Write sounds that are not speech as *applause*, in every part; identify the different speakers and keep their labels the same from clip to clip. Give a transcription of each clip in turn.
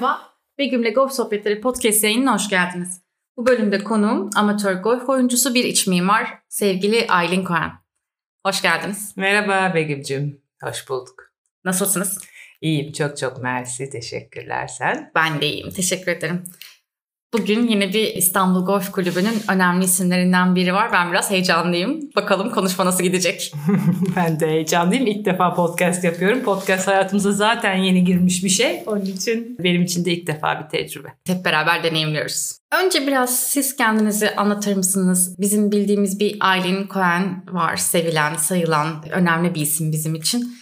Speaker 1: Merhaba, Begüm'le Golf Sohbetleri podcast yayınına hoş geldiniz. Bu bölümde konuğum amatör golf oyuncusu bir iç mimar sevgili Aylin Kohan. Hoş geldiniz.
Speaker 2: Merhaba Begüm'cüm, hoş bulduk.
Speaker 1: Nasılsınız?
Speaker 2: İyiyim, çok çok mersi, teşekkürler sen.
Speaker 1: Ben de iyiyim, teşekkür ederim. Bugün yine bir İstanbul Golf Kulübü'nün önemli isimlerinden biri var. Ben biraz heyecanlıyım. Bakalım konuşma nasıl gidecek? *laughs*
Speaker 2: ben de heyecanlıyım. İlk defa podcast yapıyorum. Podcast hayatımıza zaten yeni girmiş bir şey. Onun için benim için de ilk defa bir tecrübe.
Speaker 1: Hep beraber deneyimliyoruz. Önce biraz siz kendinizi anlatır mısınız? Bizim bildiğimiz bir Aylin Cohen var. Sevilen, sayılan, önemli bir isim bizim için.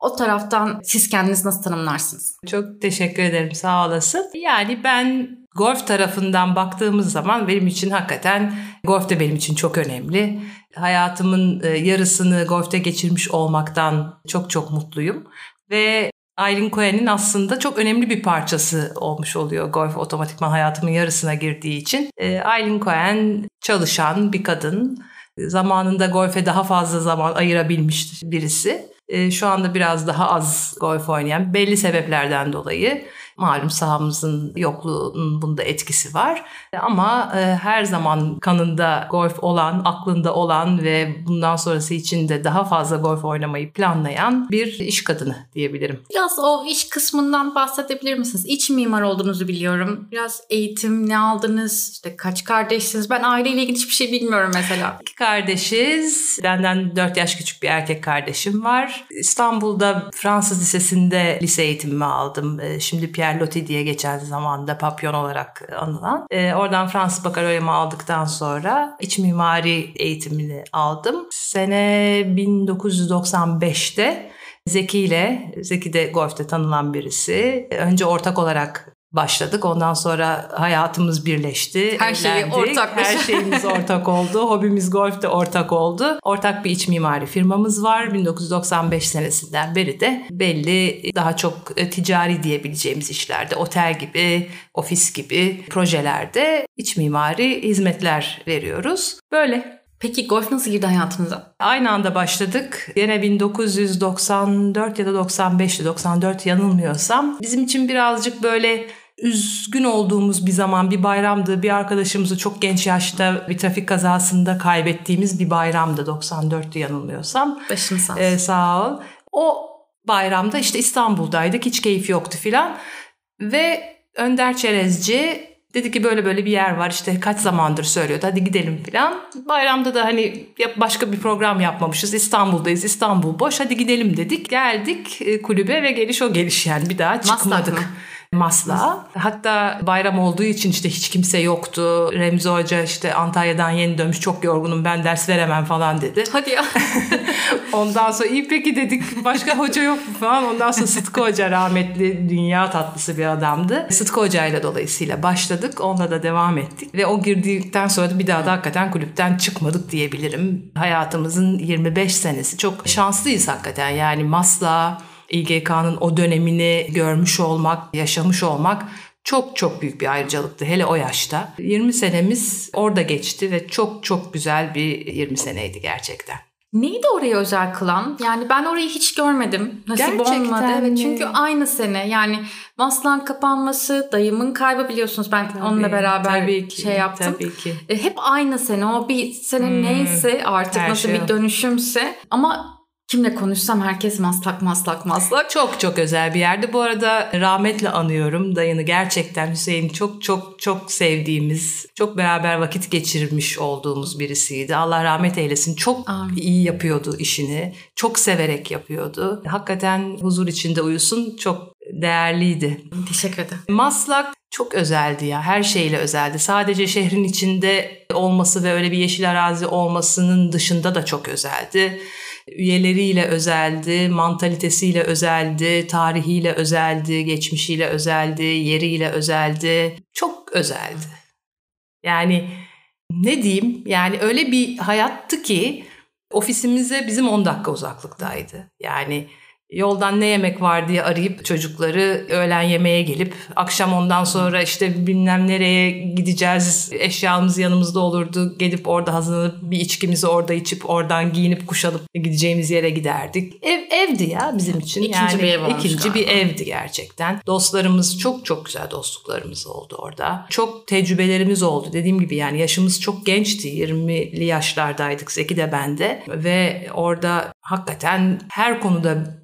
Speaker 1: O taraftan siz kendinizi nasıl tanımlarsınız?
Speaker 2: Çok teşekkür ederim sağ olasın. Yani ben golf tarafından baktığımız zaman benim için hakikaten golf de benim için çok önemli. Hayatımın e, yarısını golfte geçirmiş olmaktan çok çok mutluyum. Ve Aylin Cohen'in aslında çok önemli bir parçası olmuş oluyor golf otomatikman hayatımın yarısına girdiği için. E, Aylin Cohen çalışan bir kadın. Zamanında golfe daha fazla zaman ayırabilmiş birisi. E, şu anda biraz daha az golf oynayan belli sebeplerden dolayı Malum sahamızın yokluğunun bunda etkisi var. Ama e, her zaman kanında golf olan, aklında olan ve bundan sonrası için de daha fazla golf oynamayı planlayan bir iş kadını diyebilirim.
Speaker 1: Biraz o iş kısmından bahsedebilir misiniz? İç mimar olduğunuzu biliyorum. Biraz eğitim ne aldınız? İşte kaç kardeşsiniz? Ben aileyle ilgili hiçbir şey bilmiyorum mesela.
Speaker 2: İki kardeşiz. Benden 4 yaş küçük bir erkek kardeşim var. İstanbul'da Fransız Lisesi'nde lise eğitimimi aldım. E, şimdi Pierre Pierre Loti diye geçen zamanda Papyon olarak anılan. E, oradan Fransız bakaloryomu aldıktan sonra iç mimari eğitimini aldım. Sene 1995'te Zeki ile, Zeki de golfte tanınan birisi. Önce ortak olarak başladık. Ondan sonra hayatımız birleşti.
Speaker 1: Her şey ortak.
Speaker 2: Her şeyimiz ortak oldu. Hobimiz golf de ortak oldu. Ortak bir iç mimari firmamız var. 1995 senesinden beri de belli daha çok e, ticari diyebileceğimiz işlerde, otel gibi, ofis gibi projelerde iç mimari hizmetler veriyoruz. Böyle.
Speaker 1: Peki golf nasıl girdi hayatınıza?
Speaker 2: Aynı anda başladık. Yine 1994 ya da 95'ti, 94 yanılmıyorsam. Bizim için birazcık böyle üzgün olduğumuz bir zaman bir bayramdı. Bir arkadaşımızı çok genç yaşta bir trafik kazasında kaybettiğimiz bir bayramdı 94'tü yanılmıyorsam.
Speaker 1: Başın sağ
Speaker 2: Ee, sağ ol. O bayramda işte İstanbul'daydık hiç keyif yoktu filan. Ve Önder Çerezci dedi ki böyle böyle bir yer var işte kaç zamandır söylüyordu hadi gidelim filan. Bayramda da hani başka bir program yapmamışız İstanbul'dayız İstanbul boş hadi gidelim dedik. Geldik e, kulübe ve geliş o geliş yani bir daha çıkmadık. Maslak mı? Masla. Hatta bayram olduğu için işte hiç kimse yoktu. Remzi Hoca işte Antalya'dan yeni dönmüş çok yorgunum ben ders veremem falan dedi.
Speaker 1: Hadi ya. *laughs*
Speaker 2: Ondan sonra iyi peki dedik başka hoca yok mu falan. Ondan sonra Sıtkı Hoca rahmetli dünya tatlısı bir adamdı. Sıtkı Hoca ile dolayısıyla başladık. Onunla da devam ettik. Ve o girdikten sonra da bir daha da hakikaten kulüpten çıkmadık diyebilirim. Hayatımızın 25 senesi. Çok şanslıyız hakikaten. Yani Masla İGK'nın o dönemini görmüş olmak, yaşamış olmak çok çok büyük bir ayrıcalıktı hele o yaşta. 20 senemiz orada geçti ve çok çok güzel bir 20 seneydi gerçekten.
Speaker 1: Neydi orayı özel kılan? Yani ben orayı hiç görmedim. Nasip Gerçekten olmadı. Evet, çünkü aynı sene yani Maslan kapanması, dayımın kaybı biliyorsunuz ben tabii, onunla beraber tabii ki, şey yaptım.
Speaker 2: Tabii ki.
Speaker 1: E, hep aynı sene. O bir sene hmm, neyse artık nasıl şey bir dönüşümse ama Kimle konuşsam herkes maslak maslak maslak.
Speaker 2: Çok çok özel bir yerde. Bu arada rahmetle anıyorum dayını gerçekten Hüseyin çok çok çok sevdiğimiz, çok beraber vakit geçirmiş olduğumuz birisiydi. Allah rahmet eylesin. Çok Amin. iyi yapıyordu işini. Çok severek yapıyordu. Hakikaten huzur içinde uyusun. Çok değerliydi.
Speaker 1: Teşekkür ederim.
Speaker 2: Maslak çok özeldi ya. Her şeyle özeldi. Sadece şehrin içinde olması ve öyle bir yeşil arazi olmasının dışında da çok özeldi üyeleriyle özeldi, mantalitesiyle özeldi, tarihiyle özeldi, geçmişiyle özeldi, yeriyle özeldi. Çok özeldi. Yani ne diyeyim? Yani öyle bir hayattı ki ofisimize bizim 10 dakika uzaklıktaydı. Yani Yoldan ne yemek var diye arayıp çocukları öğlen yemeğe gelip akşam ondan sonra işte bilmem nereye gideceğiz eşyamız yanımızda olurdu. Gelip orada hazırlanıp bir içkimizi orada içip oradan giyinip kuşanıp gideceğimiz yere giderdik. Ev evdi ya bizim için.
Speaker 1: İkinci
Speaker 2: yani,
Speaker 1: bir ev
Speaker 2: ikinci
Speaker 1: galiba.
Speaker 2: bir evdi gerçekten. Dostlarımız çok çok güzel dostluklarımız oldu orada. Çok tecrübelerimiz oldu. Dediğim gibi yani yaşımız çok gençti. 20'li yaşlardaydık Zeki de ben de. Ve orada hakikaten her konuda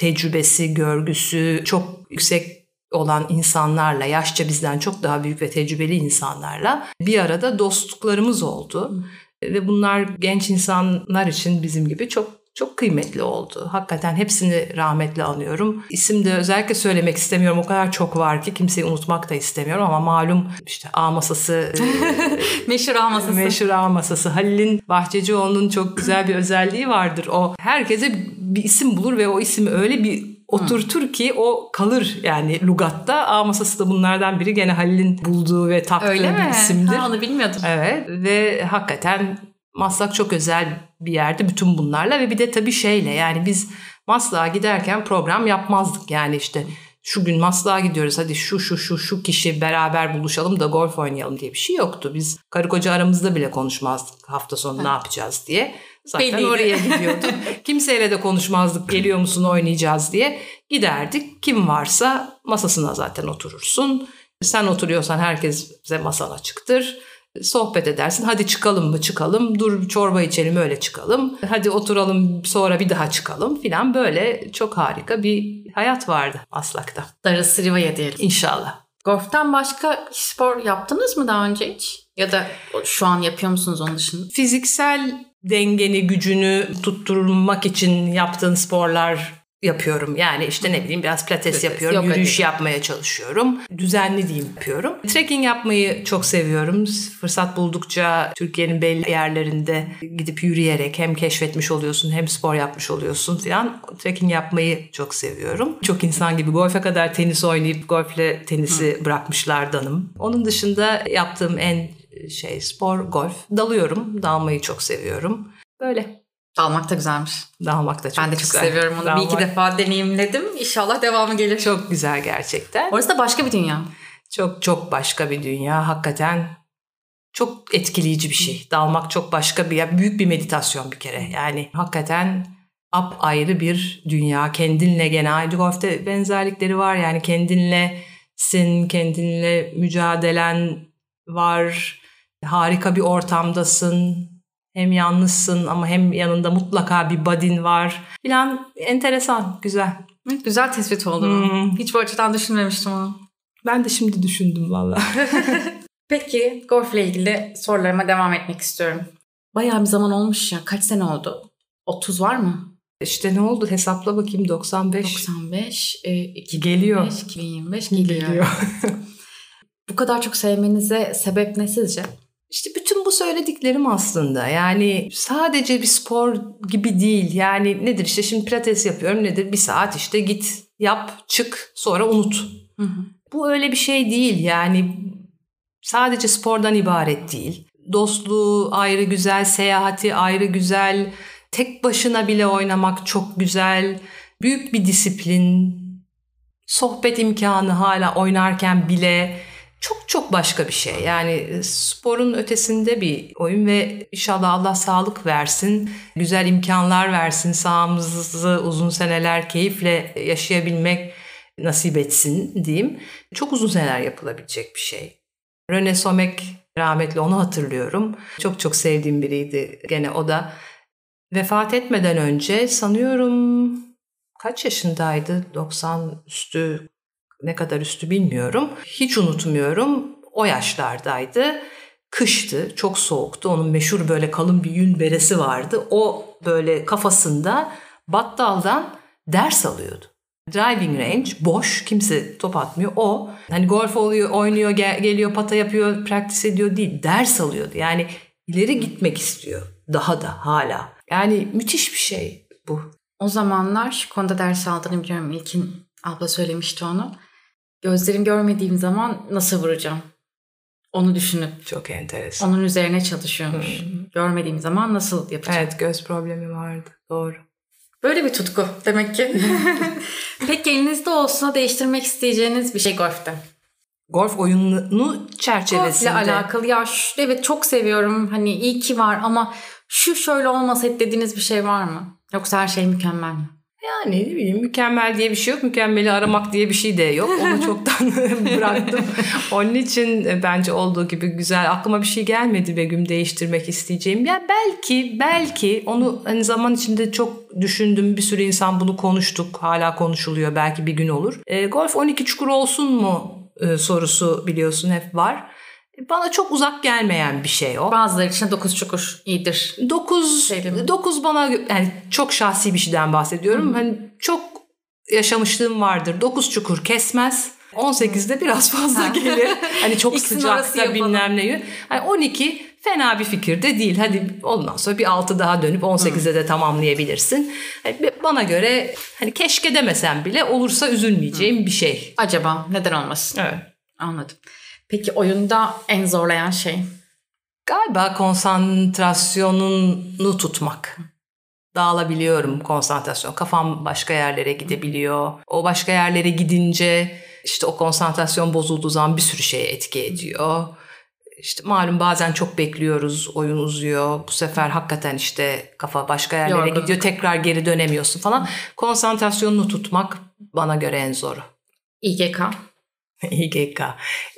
Speaker 2: tecrübesi, görgüsü çok yüksek olan insanlarla, yaşça bizden çok daha büyük ve tecrübeli insanlarla bir arada dostluklarımız oldu. Ve bunlar genç insanlar için bizim gibi çok çok kıymetli oldu. Hakikaten hepsini rahmetle anıyorum. İsim de özellikle söylemek istemiyorum. O kadar çok var ki kimseyi unutmak da istemiyorum ama malum işte A masası *laughs*
Speaker 1: Meşhur ağ masası.
Speaker 2: Meşhur ağ masası. Halil'in Bahçecioğlu'nun çok güzel bir özelliği vardır. O herkese bir isim bulur ve o ismi öyle bir oturtur ki o kalır yani lugatta. Ağ masası da bunlardan biri. Gene Halil'in bulduğu ve taktığı
Speaker 1: Öyle
Speaker 2: bir
Speaker 1: mi?
Speaker 2: isimdir.
Speaker 1: Ha, onu bilmiyordum.
Speaker 2: Evet ve hakikaten Maslak çok özel bir yerdi bütün bunlarla ve bir de tabii şeyle yani biz Maslak'a giderken program yapmazdık yani işte şu gün Maslak'a gidiyoruz hadi şu şu şu şu kişi beraber buluşalım da golf oynayalım diye bir şey yoktu. Biz karı koca aramızda bile konuşmazdık hafta sonu ne yapacağız diye. Zaten
Speaker 1: Belliydi.
Speaker 2: oraya gidiyorduk. *laughs* Kimseyle de konuşmazdık geliyor musun oynayacağız diye. Giderdik kim varsa masasına zaten oturursun. Sen oturuyorsan herkese masan açıktır sohbet edersin. Hadi çıkalım mı çıkalım. Dur çorba içelim öyle çıkalım. Hadi oturalım sonra bir daha çıkalım filan böyle çok harika bir hayat vardı Aslak'ta.
Speaker 1: Darısı Riva'ya diyelim.
Speaker 2: İnşallah.
Speaker 1: Golf'ten başka spor yaptınız mı daha önce hiç? Ya da şu an yapıyor musunuz onun dışında?
Speaker 2: Fiziksel dengeni, gücünü tutturmak için yaptığın sporlar yapıyorum. Yani işte ne bileyim biraz pilates
Speaker 1: Pilates,
Speaker 2: yapıyorum,
Speaker 1: yoga
Speaker 2: yürüyüş
Speaker 1: gibi.
Speaker 2: yapmaya çalışıyorum. Düzenli diyeyim yapıyorum. Trekking yapmayı çok seviyorum. Fırsat buldukça Türkiye'nin belli yerlerinde gidip yürüyerek hem keşfetmiş oluyorsun hem spor yapmış oluyorsun falan. Trekking yapmayı çok seviyorum. Çok insan gibi golfe kadar tenis oynayıp golfle tenisi bırakmışlardanım. Onun dışında yaptığım en şey spor golf. Dalıyorum. Dalmayı çok seviyorum. Böyle.
Speaker 1: Dalmak da güzelmiş.
Speaker 2: Dalmak da çok
Speaker 1: ben de çok
Speaker 2: güzel.
Speaker 1: seviyorum onu. Bir iki
Speaker 2: Dalmak
Speaker 1: defa deneyimledim. İnşallah devamı gelir.
Speaker 2: Çok güzel gerçekten.
Speaker 1: Orası da başka bir dünya.
Speaker 2: Çok çok başka bir dünya. Hakikaten çok etkileyici bir şey. Dalmak çok başka bir, ya büyük bir meditasyon bir kere. Yani hakikaten ap ayrı bir dünya. Kendinle gene aynı golfte benzerlikleri var. Yani kendinlesin, kendinle mücadelen var. Harika bir ortamdasın. Hem yalnızsın ama hem yanında mutlaka bir buddy'n var. Filan enteresan, güzel.
Speaker 1: Güzel tespit oldu.
Speaker 2: Hmm.
Speaker 1: Hiç bu açıdan düşünmemiştim onu.
Speaker 2: Ben de şimdi düşündüm valla. *laughs*
Speaker 1: Peki golfle ilgili sorularıma devam etmek istiyorum. Bayağı bir zaman olmuş ya. Kaç sene oldu? 30 var mı?
Speaker 2: İşte ne oldu hesapla bakayım 95.
Speaker 1: 95, e, 2025,
Speaker 2: Geliyor.
Speaker 1: 2025 geliyor. Bu kadar çok sevmenize sebep ne sizce?
Speaker 2: İşte bütün bu söylediklerim aslında yani sadece bir spor gibi değil. Yani nedir işte şimdi pilates yapıyorum nedir bir saat işte git yap çık sonra unut.
Speaker 1: Hı hı.
Speaker 2: Bu öyle bir şey değil yani sadece spordan ibaret değil. Dostluğu ayrı güzel, seyahati ayrı güzel, tek başına bile oynamak çok güzel. Büyük bir disiplin, sohbet imkanı hala oynarken bile çok çok başka bir şey. Yani sporun ötesinde bir oyun ve inşallah Allah sağlık versin, güzel imkanlar versin, sahamızı uzun seneler keyifle yaşayabilmek nasip etsin diyeyim. Çok uzun seneler yapılabilecek bir şey. Rene Somek rahmetli onu hatırlıyorum. Çok çok sevdiğim biriydi gene o da. Vefat etmeden önce sanıyorum kaç yaşındaydı? 90 üstü ne kadar üstü bilmiyorum. Hiç unutmuyorum. O yaşlardaydı. Kıştı, çok soğuktu. Onun meşhur böyle kalın bir yün beresi vardı. O böyle kafasında battaldan ders alıyordu. Driving range boş, kimse top atmıyor. O hani golf oluyor, oynuyor, gel- geliyor, pata yapıyor, practice ediyor değil. Ders alıyordu. Yani ileri gitmek istiyor. Daha da hala. Yani müthiş bir şey bu.
Speaker 1: O zamanlar şu konuda ders aldığını biliyorum. İlkin abla söylemişti onu. Gözlerim görmediğim zaman nasıl vuracağım? Onu düşünüp
Speaker 2: Çok enteresan.
Speaker 1: onun üzerine çalışıyormuş. Görmediğim zaman nasıl yapacağım?
Speaker 2: Evet göz problemi vardı. Doğru.
Speaker 1: Böyle bir tutku demek ki. *laughs* Peki elinizde olsa değiştirmek isteyeceğiniz bir şey golfte.
Speaker 2: Golf oyunu çerçevesinde.
Speaker 1: Golfle alakalı ya şu, evet çok seviyorum hani iyi ki var ama şu şöyle olmasaydı dediğiniz bir şey var mı? Yoksa her şey mükemmel mi?
Speaker 2: Yani ne bileyim mükemmel diye bir şey yok. Mükemmeli aramak diye bir şey de yok. Onu *laughs* çoktan *laughs* bıraktım. Onun için e, bence olduğu gibi güzel. Aklıma bir şey gelmedi Begüm değiştirmek isteyeceğim. Ya belki belki onu hani zaman içinde çok düşündüm. Bir sürü insan bunu konuştuk. Hala konuşuluyor. Belki bir gün olur. E, golf 12 çukur olsun mu e, sorusu biliyorsun hep var. Bana çok uzak gelmeyen bir şey o.
Speaker 1: Bazıları için 9 çukur iyidir.
Speaker 2: 9 şey 9 bana yani çok şahsi bir şeyden bahsediyorum. Hı-hı. Hani çok yaşamışlığım vardır. 9 çukur kesmez. 18'de biraz fazla gelir. *laughs* Hani çok sıcaksa bilmem ne. Hani 12 fena bir fikir de değil. Hadi ondan sonra bir 6 daha dönüp 18'de de tamamlayabilirsin. Yani bana göre hani keşke demesem bile olursa üzülmeyeceğim Hı. bir şey.
Speaker 1: Acaba neden olmasın?
Speaker 2: Evet.
Speaker 1: Anladım. Peki oyunda en zorlayan şey?
Speaker 2: Galiba konsantrasyonunu tutmak. Dağılabiliyorum konsantrasyon. Kafam başka yerlere gidebiliyor. O başka yerlere gidince işte o konsantrasyon bozulduğu zaman bir sürü şeye etki ediyor. İşte malum bazen çok bekliyoruz, oyun uzuyor. Bu sefer hakikaten işte kafa başka yerlere Yorgunluk. gidiyor. Tekrar geri dönemiyorsun falan. Konsantrasyonunu tutmak bana göre en zoru.
Speaker 1: İGK?
Speaker 2: İGK.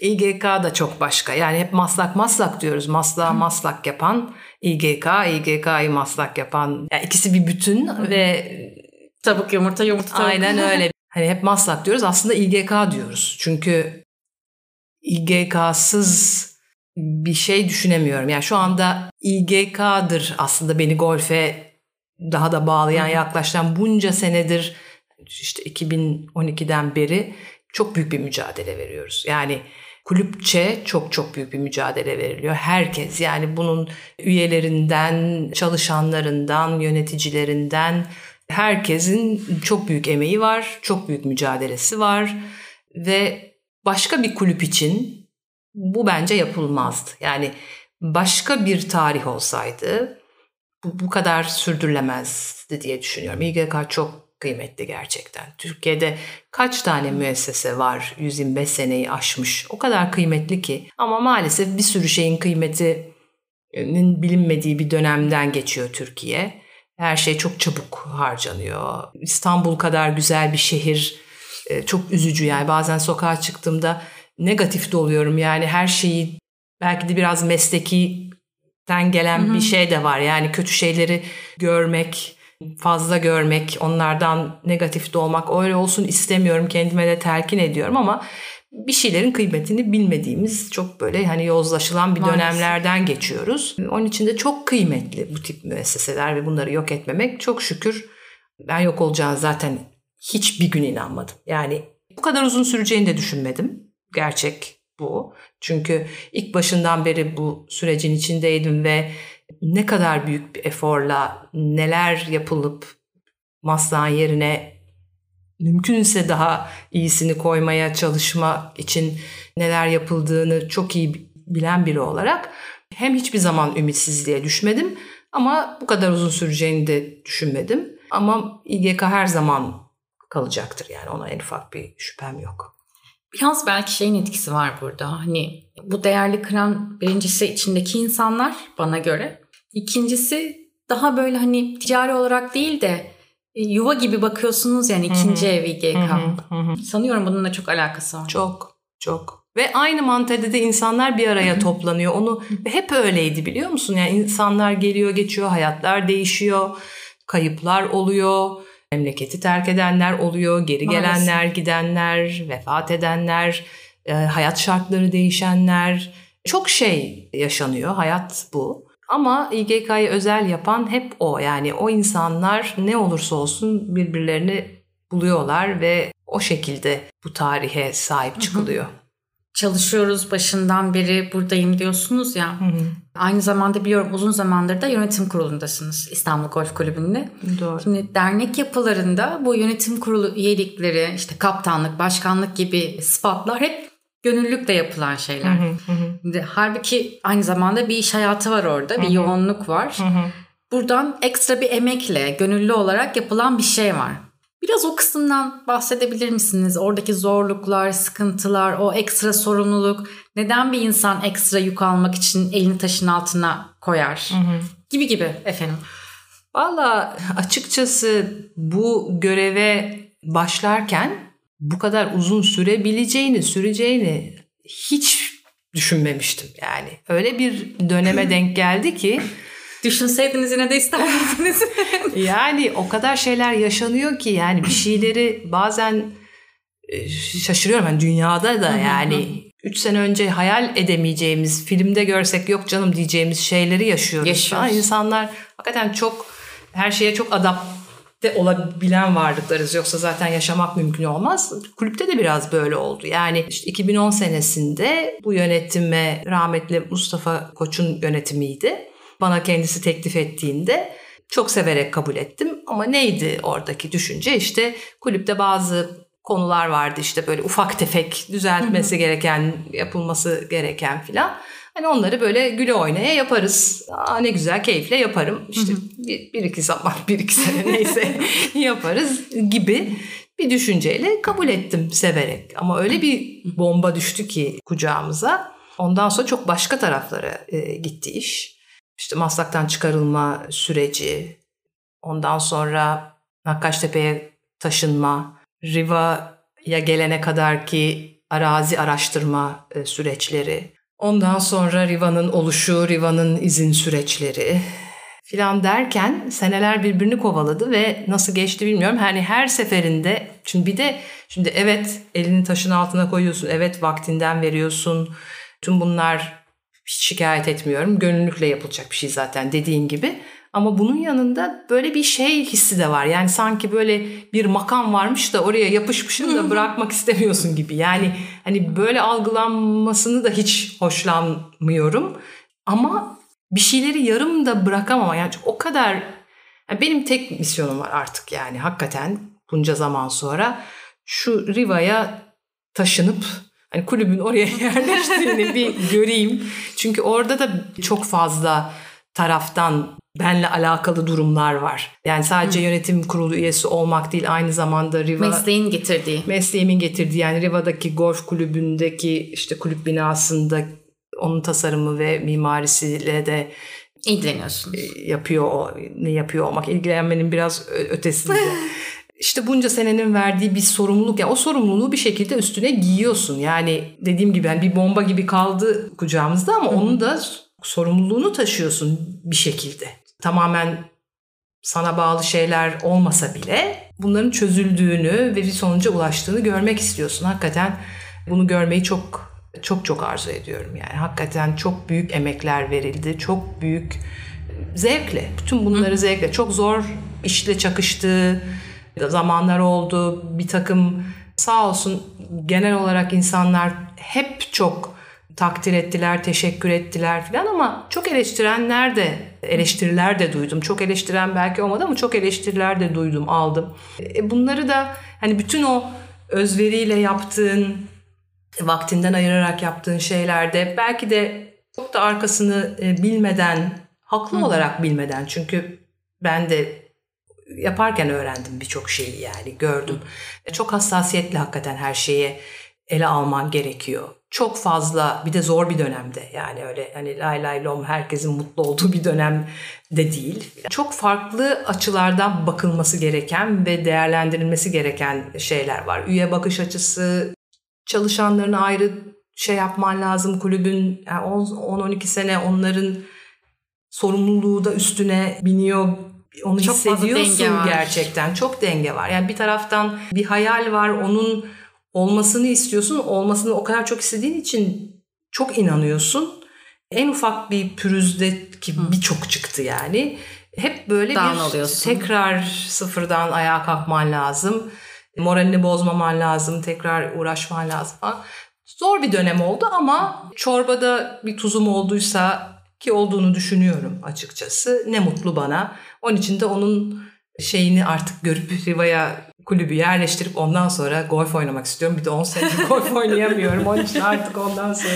Speaker 2: İGK da çok başka. Yani hep maslak maslak diyoruz. Maslağı maslak yapan İGK, İGK'yı maslak yapan. Yani ikisi bir bütün ve
Speaker 1: tavuk yumurta yumurta tavuk.
Speaker 2: Aynen *laughs* öyle. Hani hep maslak diyoruz. Aslında İGK diyoruz. Çünkü İGK'sız bir şey düşünemiyorum. Yani şu anda İGK'dır aslında beni golfe daha da bağlayan, yaklaşan bunca senedir işte 2012'den beri çok büyük bir mücadele veriyoruz. Yani kulüpçe çok çok büyük bir mücadele veriliyor. Herkes yani bunun üyelerinden, çalışanlarından, yöneticilerinden herkesin çok büyük emeği var, çok büyük mücadelesi var ve başka bir kulüp için bu bence yapılmazdı. Yani başka bir tarih olsaydı bu, kadar sürdürülemezdi diye düşünüyorum. İGK çok kıymetli gerçekten. Türkiye'de kaç tane müessese var 125 seneyi aşmış. O kadar kıymetli ki ama maalesef bir sürü şeyin kıymetinin bilinmediği bir dönemden geçiyor Türkiye. Her şey çok çabuk harcanıyor. İstanbul kadar güzel bir şehir e, çok üzücü yani bazen sokağa çıktığımda negatif de oluyorum yani her şeyi belki de biraz meslekiden gelen hı hı. bir şey de var yani kötü şeyleri görmek fazla görmek, onlardan negatif de olmak öyle olsun istemiyorum. Kendime de telkin ediyorum ama bir şeylerin kıymetini bilmediğimiz çok böyle hani yozlaşılan bir Maalesef. dönemlerden geçiyoruz. Onun için de çok kıymetli bu tip müesseseler ve bunları yok etmemek. Çok şükür ben yok olacağını zaten hiçbir gün inanmadım. Yani bu kadar uzun süreceğini de düşünmedim. Gerçek bu. Çünkü ilk başından beri bu sürecin içindeydim ve ne kadar büyük bir eforla neler yapılıp maslağın yerine mümkünse daha iyisini koymaya çalışmak için neler yapıldığını çok iyi bilen biri olarak hem hiçbir zaman ümitsizliğe düşmedim ama bu kadar uzun süreceğini de düşünmedim. Ama İGK her zaman kalacaktır yani ona en ufak bir şüphem yok.
Speaker 1: Biraz belki şeyin etkisi var burada. Hani bu değerli kıran birincisi içindeki insanlar bana göre İkincisi daha böyle hani ticari olarak değil de e, yuva gibi bakıyorsunuz yani ikinci ev İGK. Sanıyorum bununla çok alakası var.
Speaker 2: Çok çok. Ve aynı mantalitede insanlar bir araya toplanıyor. Onu hep öyleydi biliyor musun? Yani insanlar geliyor geçiyor, hayatlar değişiyor, kayıplar oluyor, memleketi terk edenler oluyor, geri gelenler, Maalesef. gidenler, vefat edenler, e, hayat şartları değişenler. Çok şey yaşanıyor. Hayat bu. Ama İGK'yı özel yapan hep o. Yani o insanlar ne olursa olsun birbirlerini buluyorlar ve o şekilde bu tarihe sahip çıkılıyor. Hı hı.
Speaker 1: Çalışıyoruz başından beri buradayım diyorsunuz ya. Hı hı. Aynı zamanda biliyorum uzun zamandır da yönetim kurulundasınız İstanbul Golf Kulübü'nde.
Speaker 2: Doğru.
Speaker 1: Şimdi dernek yapılarında bu yönetim kurulu üyelikleri işte kaptanlık, başkanlık gibi sıfatlar hep gönüllülükle yapılan şeyler. Hı hı hı. Halbuki aynı zamanda bir iş hayatı var orada, bir yoğunluk var. Hı hı. buradan ekstra bir emekle, gönüllü olarak yapılan bir şey var. Biraz o kısımdan bahsedebilir misiniz? Oradaki zorluklar, sıkıntılar, o ekstra sorumluluk, neden bir insan ekstra yük almak için elini taşın altına koyar? Hı hı. Gibi gibi efendim.
Speaker 2: Valla açıkçası bu göreve başlarken bu kadar uzun sürebileceğini, süreceğini hiç düşünmemiştim yani. Öyle bir döneme denk geldi ki *laughs*
Speaker 1: Düşünseydiniz yine de ister miydiniz? *laughs*
Speaker 2: yani o kadar şeyler yaşanıyor ki yani bir şeyleri bazen e, şaşırıyorum. Yani dünyada da yani 3 sene önce hayal edemeyeceğimiz, filmde görsek yok canım diyeceğimiz şeyleri yaşıyoruz. Yaşıyoruz. İnsanlar hakikaten çok her şeye çok adapte olabilen varlıklarız. Yoksa zaten yaşamak mümkün olmaz. Kulüpte de biraz böyle oldu. Yani işte 2010 senesinde bu yönetime rahmetli Mustafa Koç'un yönetimiydi bana kendisi teklif ettiğinde çok severek kabul ettim. Ama neydi oradaki düşünce? İşte kulüpte bazı konular vardı işte böyle ufak tefek düzeltmesi gereken, yapılması gereken filan. Hani onları böyle güle oynaya yaparız. Aa ne güzel keyifle yaparım. İşte bir, bir iki zaman, bir iki sene neyse *laughs* yaparız gibi bir düşünceyle kabul ettim severek. Ama öyle bir bomba düştü ki kucağımıza. Ondan sonra çok başka taraflara e, gitti iş işte Maslak'tan çıkarılma süreci, ondan sonra Nakkaştepe'ye taşınma, Riva'ya gelene kadar ki arazi araştırma e, süreçleri, ondan sonra Riva'nın oluşu, Riva'nın izin süreçleri filan derken seneler birbirini kovaladı ve nasıl geçti bilmiyorum. Hani her seferinde şimdi bir de şimdi evet elini taşın altına koyuyorsun, evet vaktinden veriyorsun. Tüm bunlar hiç şikayet etmiyorum. Gönüllülükle yapılacak bir şey zaten dediğin gibi. Ama bunun yanında böyle bir şey hissi de var. Yani sanki böyle bir makam varmış da oraya yapışmışsın da bırakmak istemiyorsun gibi. Yani hani böyle algılanmasını da hiç hoşlanmıyorum. Ama bir şeyleri yarım da bırakamam. Yani o kadar yani benim tek misyonum var artık yani hakikaten bunca zaman sonra şu Riva'ya taşınıp hani kulübün oraya *laughs* yerleştiğini bir göreyim. Çünkü orada da çok fazla taraftan benle alakalı durumlar var. Yani sadece Hı. yönetim kurulu üyesi olmak değil aynı zamanda Riva
Speaker 1: mesleğin getirdiği.
Speaker 2: Mesleğimin getirdiği yani Riva'daki golf kulübündeki işte kulüp binasında onun tasarımı ve mimarisiyle de
Speaker 1: ilgileniyorsunuz.
Speaker 2: E, yapıyor ne yapıyor olmak ilgilenmenin biraz ötesinde. *laughs* işte bunca senenin verdiği bir sorumluluk. Yani o sorumluluğu bir şekilde üstüne giyiyorsun. Yani dediğim gibi yani bir bomba gibi kaldı kucağımızda ama onun da sorumluluğunu taşıyorsun bir şekilde. Tamamen sana bağlı şeyler olmasa bile bunların çözüldüğünü ve bir sonuca ulaştığını görmek istiyorsun. Hakikaten bunu görmeyi çok çok çok arzu ediyorum yani. Hakikaten çok büyük emekler verildi. Çok büyük zevkle. Bütün bunları zevkle. Çok zor işle çakıştığı zamanlar oldu. Bir takım sağ olsun genel olarak insanlar hep çok takdir ettiler, teşekkür ettiler falan ama çok eleştirenler de eleştiriler de duydum. Çok eleştiren belki olmadı ama çok eleştiriler de duydum, aldım. E bunları da hani bütün o özveriyle yaptığın, vaktinden ayırarak yaptığın şeylerde belki de çok da arkasını e, bilmeden, haklı Hı. olarak bilmeden çünkü ben de yaparken öğrendim birçok şeyi yani gördüm. Çok hassasiyetle hakikaten her şeye ele alman gerekiyor. Çok fazla bir de zor bir dönemde yani öyle hani lay lay lom herkesin mutlu olduğu bir dönem de değil. Çok farklı açılardan bakılması gereken ve değerlendirilmesi gereken şeyler var. Üye bakış açısı, çalışanlarına ayrı şey yapman lazım kulübün yani 10-12 sene onların sorumluluğu da üstüne biniyor onu çok hissediyorsun gerçekten. Çok denge var. Yani bir taraftan bir hayal var. Onun olmasını istiyorsun. Olmasını o kadar çok istediğin için çok inanıyorsun. En ufak bir pürüzde ki birçok çıktı yani. Hep böyle Down bir oluyorsun. tekrar sıfırdan ayağa kalkman lazım. Moralini bozmaman lazım. Tekrar uğraşman lazım. Zor bir dönem oldu ama çorbada bir tuzum olduysa ki olduğunu düşünüyorum açıkçası. Ne mutlu bana. Onun için de onun şeyini artık görüp Riva'ya kulübü yerleştirip ondan sonra golf oynamak istiyorum. Bir de 10 senedir *laughs* golf oynayamıyorum. Onun için artık ondan sonra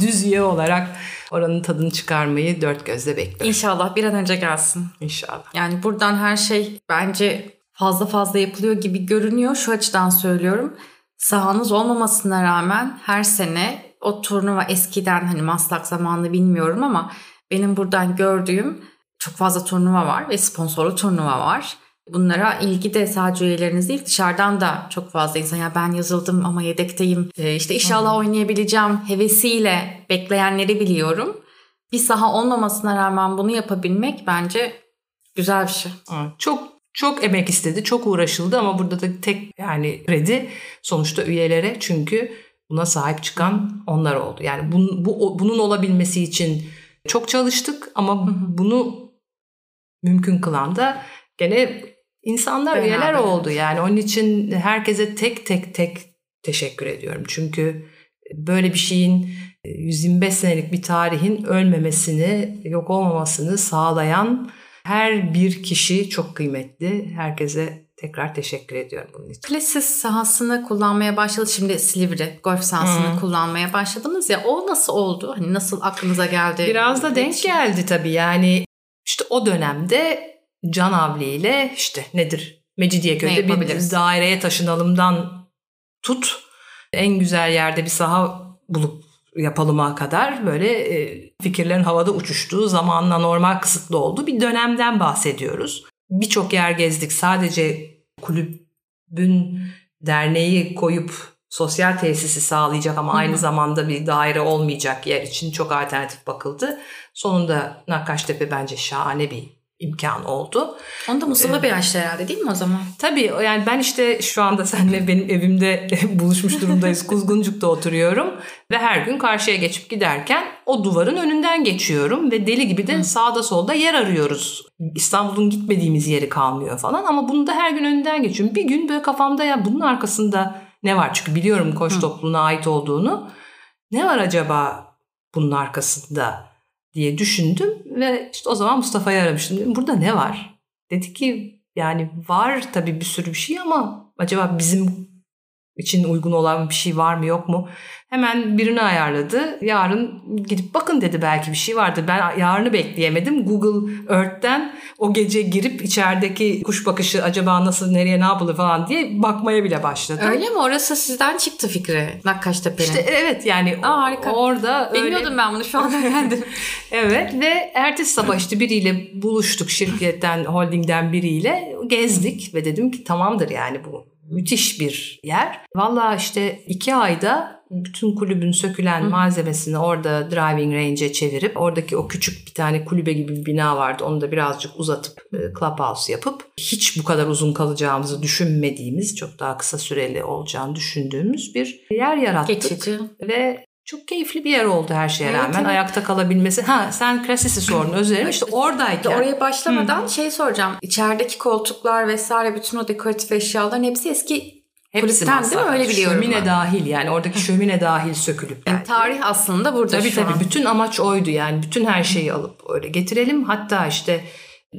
Speaker 2: düz üye olarak oranın tadını çıkarmayı dört gözle bekliyorum.
Speaker 1: İnşallah bir an önce gelsin.
Speaker 2: İnşallah.
Speaker 1: Yani buradan her şey bence fazla fazla yapılıyor gibi görünüyor. Şu açıdan söylüyorum. Sahanız olmamasına rağmen her sene o turnuva eskiden hani Maslak zamanını bilmiyorum ama benim buradan gördüğüm çok fazla turnuva var ve sponsorlu turnuva var. Bunlara ilgi de sadece üyeleriniz değil dışarıdan da çok fazla insan ya ben yazıldım ama yedekteyim ee, işte inşallah Hı. oynayabileceğim hevesiyle bekleyenleri biliyorum. Bir saha olmamasına rağmen bunu yapabilmek bence güzel bir şey.
Speaker 2: Çok çok emek istedi, çok uğraşıldı ama burada da tek yani kredi sonuçta üyelere çünkü buna sahip çıkan onlar oldu. Yani bu, bu bunun olabilmesi için çok çalıştık ama bunu mümkün kılan da gene insanlar Beraber. üyeler oldu. Yani onun için herkese tek tek tek teşekkür ediyorum. Çünkü böyle bir şeyin 125 senelik bir tarihin ölmemesini, yok olmamasını sağlayan her bir kişi çok kıymetli. Herkese tekrar teşekkür ediyorum bunun için.
Speaker 1: Plasis sahasını kullanmaya başladı. Şimdi Silivri golf sahasını hmm. kullanmaya başladınız ya. O nasıl oldu? Hani nasıl aklınıza geldi?
Speaker 2: Biraz da denk geldi tabii. Yani işte o dönemde Can Avli ile işte nedir Mecidiyeköy'de ne bir daireye taşınalımdan tut en güzel yerde bir saha bulup yapalıma kadar böyle e, fikirlerin havada uçuştuğu zamanla normal kısıtlı olduğu bir dönemden bahsediyoruz. Birçok yer gezdik sadece kulübün derneği koyup sosyal tesisi sağlayacak ama Hı-hı. aynı zamanda bir daire olmayacak yer için çok alternatif bakıldı. Sonunda Nakkaştepe bence şahane bir imkan oldu.
Speaker 1: Onu da Mustafa ee, Bey açtı herhalde değil mi o zaman?
Speaker 2: Tabii yani ben işte şu anda seninle benim evimde *laughs* buluşmuş durumdayız. *laughs* Kuzguncuk'ta oturuyorum ve her gün karşıya geçip giderken o duvarın önünden geçiyorum ve deli gibi de Hı. sağda solda yer arıyoruz. İstanbul'un gitmediğimiz yeri kalmıyor falan ama bunu da her gün önünden geçiyorum. Bir gün böyle kafamda ya bunun arkasında ne var? Çünkü biliyorum koç topluluğuna ait olduğunu. Ne var acaba bunun arkasında? Diye düşündüm ve işte o zaman Mustafa'yı aramıştım. Dedim, Burada ne var? Dedi ki yani var tabii bir sürü bir şey ama acaba bizim için uygun olan bir şey var mı yok mu? Hemen birini ayarladı. Yarın gidip bakın dedi belki bir şey vardı. Ben yarını bekleyemedim. Google Earth'ten o gece girip içerideki kuş bakışı acaba nasıl nereye ne yapılır falan diye bakmaya bile başladım.
Speaker 1: Öyle mi? Orası sizden çıktı fikri Nakkaştepe'nin.
Speaker 2: İşte evet yani Aa, harika. orada
Speaker 1: Bilmiyordum öyle... ben bunu şu an *laughs* öğrendim.
Speaker 2: evet ve ertesi sabah işte biriyle buluştuk şirketten, holdingden biriyle gezdik ve dedim ki tamamdır yani bu müthiş bir yer. Valla işte iki ayda bütün kulübün sökülen Hı. malzemesini orada driving range'e çevirip oradaki o küçük bir tane kulübe gibi bir bina vardı. Onu da birazcık uzatıp e, clubhouse yapıp hiç bu kadar uzun kalacağımızı düşünmediğimiz çok daha kısa süreli olacağını düşündüğümüz bir yer yarattık.
Speaker 1: Geçici.
Speaker 2: Ve çok keyifli bir yer oldu her şeye evet, rağmen. Evet. Ayakta kalabilmesi. Ha sen Krasis'i *clears throat* sordun özür. İşte oradayken.
Speaker 1: Oraya başlamadan Hı. şey soracağım. İçerideki koltuklar vesaire bütün o dekoratif eşyaların hepsi eski Hepsi değil mi? Öyle biliyorum
Speaker 2: Şömine ben. dahil yani oradaki şömine dahil sökülüp
Speaker 1: yani. Tarih aslında burada
Speaker 2: tabii, şu tabii. an. Bütün amaç oydu yani. Bütün her şeyi alıp öyle getirelim. Hatta işte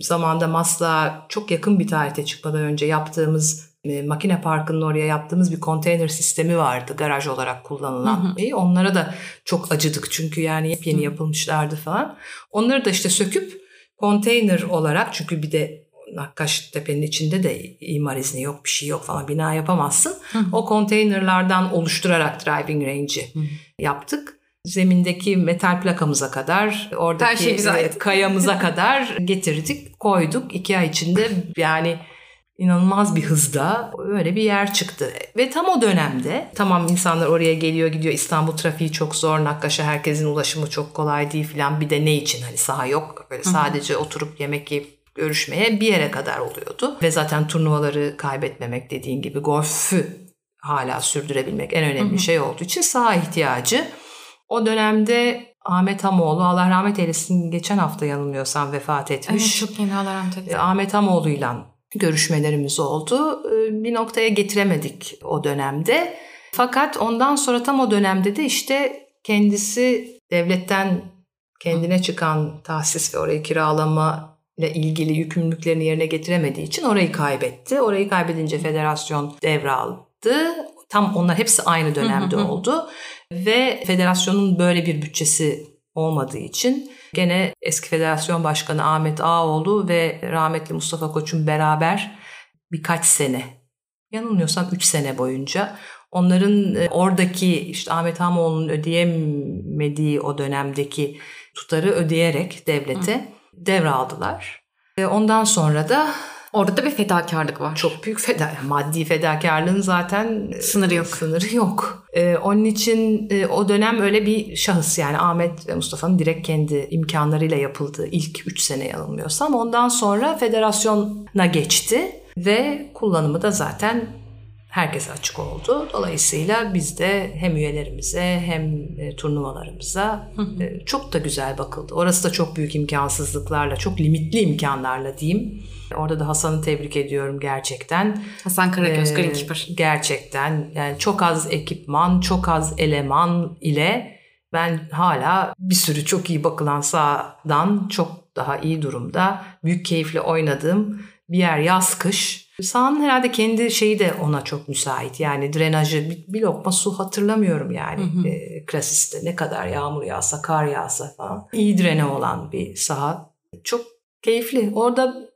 Speaker 2: zamanda Masla çok yakın bir tarihte çıkmadan önce yaptığımız e, makine parkının oraya yaptığımız bir konteyner sistemi vardı garaj olarak kullanılan. Hı hı. Onlara da çok acıdık çünkü yani yepyeni hı. yapılmışlardı falan. Onları da işte söküp konteyner olarak çünkü bir de Nakkaş Tepe'nin içinde de imar izni yok bir şey yok falan bina yapamazsın. Hı. O konteynerlardan oluşturarak driving range'i yaptık. Zemindeki metal plakamıza kadar, oradaki Her şey kayamıza kadar getirdik, koyduk. iki ay içinde yani inanılmaz bir hızda öyle bir yer çıktı. Ve tam o dönemde tamam insanlar oraya geliyor gidiyor İstanbul trafiği çok zor Nakkaş'a herkesin ulaşımı çok kolay değil filan bir de ne için hani saha yok böyle sadece oturup yemek yiyip görüşmeye bir yere kadar oluyordu. Ve zaten turnuvaları kaybetmemek dediğin gibi golfü hala sürdürebilmek en önemli Hı-hı. şey olduğu için saha ihtiyacı. O dönemde Ahmet Hamoğlu Allah rahmet eylesin geçen hafta yanılmıyorsam vefat etmiş.
Speaker 1: Evet çok yeni Allah rahmet eylesin.
Speaker 2: Ahmet Hamoğlu'yla görüşmelerimiz oldu. Ee, bir noktaya getiremedik o dönemde. Fakat ondan sonra tam o dönemde de işte kendisi devletten kendine çıkan tahsis ve orayı kiralama ile ilgili yükümlülüklerini yerine getiremediği için orayı kaybetti. Orayı kaybedince federasyon devraldı. Tam onlar hepsi aynı dönemde oldu. Ve federasyonun böyle bir bütçesi olmadığı için gene eski federasyon başkanı Ahmet Ağoğlu ve rahmetli Mustafa Koç'un beraber birkaç sene yanılmıyorsam 3 sene boyunca onların e, oradaki işte Ahmet Ağaoğlu'nun ödeyemediği o dönemdeki tutarı ödeyerek devlete Hı. devraldılar. Ondan sonra da
Speaker 1: Orada da bir fedakarlık var.
Speaker 2: Çok büyük feda, maddi fedakarlığın zaten
Speaker 1: e, sınırı yok.
Speaker 2: Sınırı yok. Ee, onun için e, o dönem öyle bir şahıs yani Ahmet ve Mustafa'nın direkt kendi imkanlarıyla yapıldığı ilk 3 sene yanılmıyorsam ondan sonra federasyona geçti ve kullanımı da zaten herkese açık oldu. Dolayısıyla biz de hem üyelerimize hem e, turnuvalarımıza e, çok da güzel bakıldı. Orası da çok büyük imkansızlıklarla, çok limitli imkanlarla diyeyim. Orada da Hasan'ı tebrik ediyorum gerçekten.
Speaker 1: Hasan Karagöz, ee, Greenkeeper.
Speaker 2: Gerçekten yani çok az ekipman, çok az eleman ile ben hala bir sürü çok iyi bakılan sahadan çok daha iyi durumda. Büyük keyifle oynadığım bir yer yaz kış. Sahanın herhalde kendi şeyi de ona çok müsait. Yani drenajı bir, bir lokma su hatırlamıyorum yani. Hı hı. E, Krasis'te ne kadar yağmur yağsa, kar yağsa falan. İyi drene olan bir saha. Çok keyifli. Orada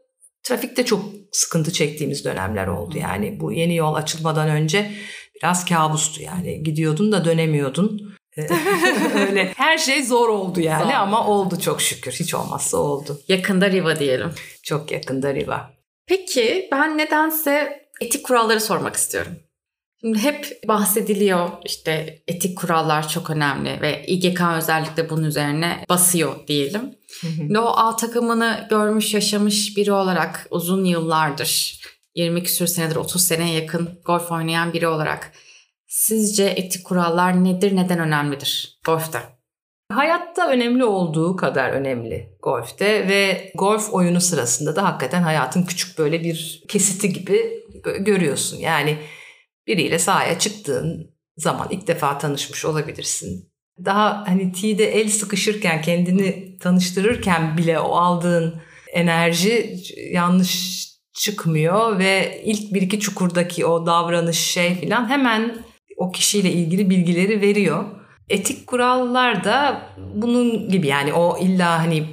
Speaker 2: trafikte çok sıkıntı çektiğimiz dönemler oldu. Yani bu yeni yol açılmadan önce biraz kabustu yani. Gidiyordun da dönemiyordun. *laughs* Öyle her şey zor oldu yani zor. ama oldu çok şükür. Hiç olmazsa oldu.
Speaker 1: Yakında Riva diyelim.
Speaker 2: Çok yakında Riva.
Speaker 1: Peki ben nedense etik kuralları sormak istiyorum. Şimdi hep bahsediliyor işte etik kurallar çok önemli ve İGK özellikle bunun üzerine basıyor diyelim. Hı o A takımını görmüş yaşamış biri olarak uzun yıllardır 20 küsür senedir 30 seneye yakın golf oynayan biri olarak sizce etik kurallar nedir neden önemlidir golfte?
Speaker 2: Hayatta önemli olduğu kadar önemli golfte ve golf oyunu sırasında da hakikaten hayatın küçük böyle bir kesiti gibi görüyorsun. Yani biriyle sahaya çıktığın zaman ilk defa tanışmış olabilirsin. Daha hani tee'de el sıkışırken kendini tanıştırırken bile o aldığın enerji yanlış çıkmıyor ve ilk bir iki çukurdaki o davranış şey filan hemen o kişiyle ilgili bilgileri veriyor. Etik kurallar da bunun gibi yani o illa hani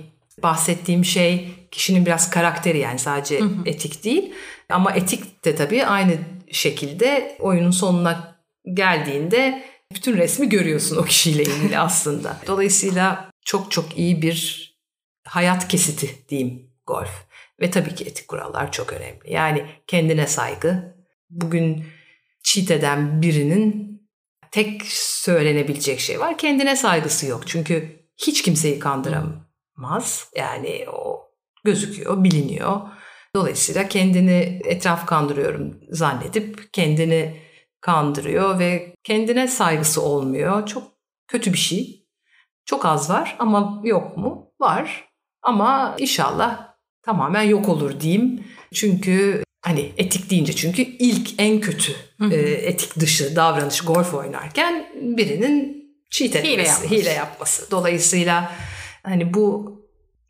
Speaker 2: bahsettiğim şey kişinin biraz karakteri yani sadece hı hı. etik değil. Ama etik de tabii aynı şekilde oyunun sonuna geldiğinde bütün resmi görüyorsun o kişiyle ilgili *laughs* aslında. Dolayısıyla çok çok iyi bir hayat kesiti diyeyim golf. Ve tabii ki etik kurallar çok önemli. Yani kendine saygı. Bugün cheat eden birinin tek söylenebilecek şey var. Kendine saygısı yok. Çünkü hiç kimseyi kandıramaz. Yani o gözüküyor, biliniyor. Dolayısıyla kendini etraf kandırıyorum zannedip kendini kandırıyor ve kendine saygısı olmuyor. Çok kötü bir şey. Çok az var ama yok mu? Var. Ama inşallah tamamen yok olur diyeyim. Çünkü hani etik deyince çünkü ilk en kötü e, etik dışı davranış golf oynarken birinin cheat etmesi, hile yapması. hile yapması. Dolayısıyla hani bu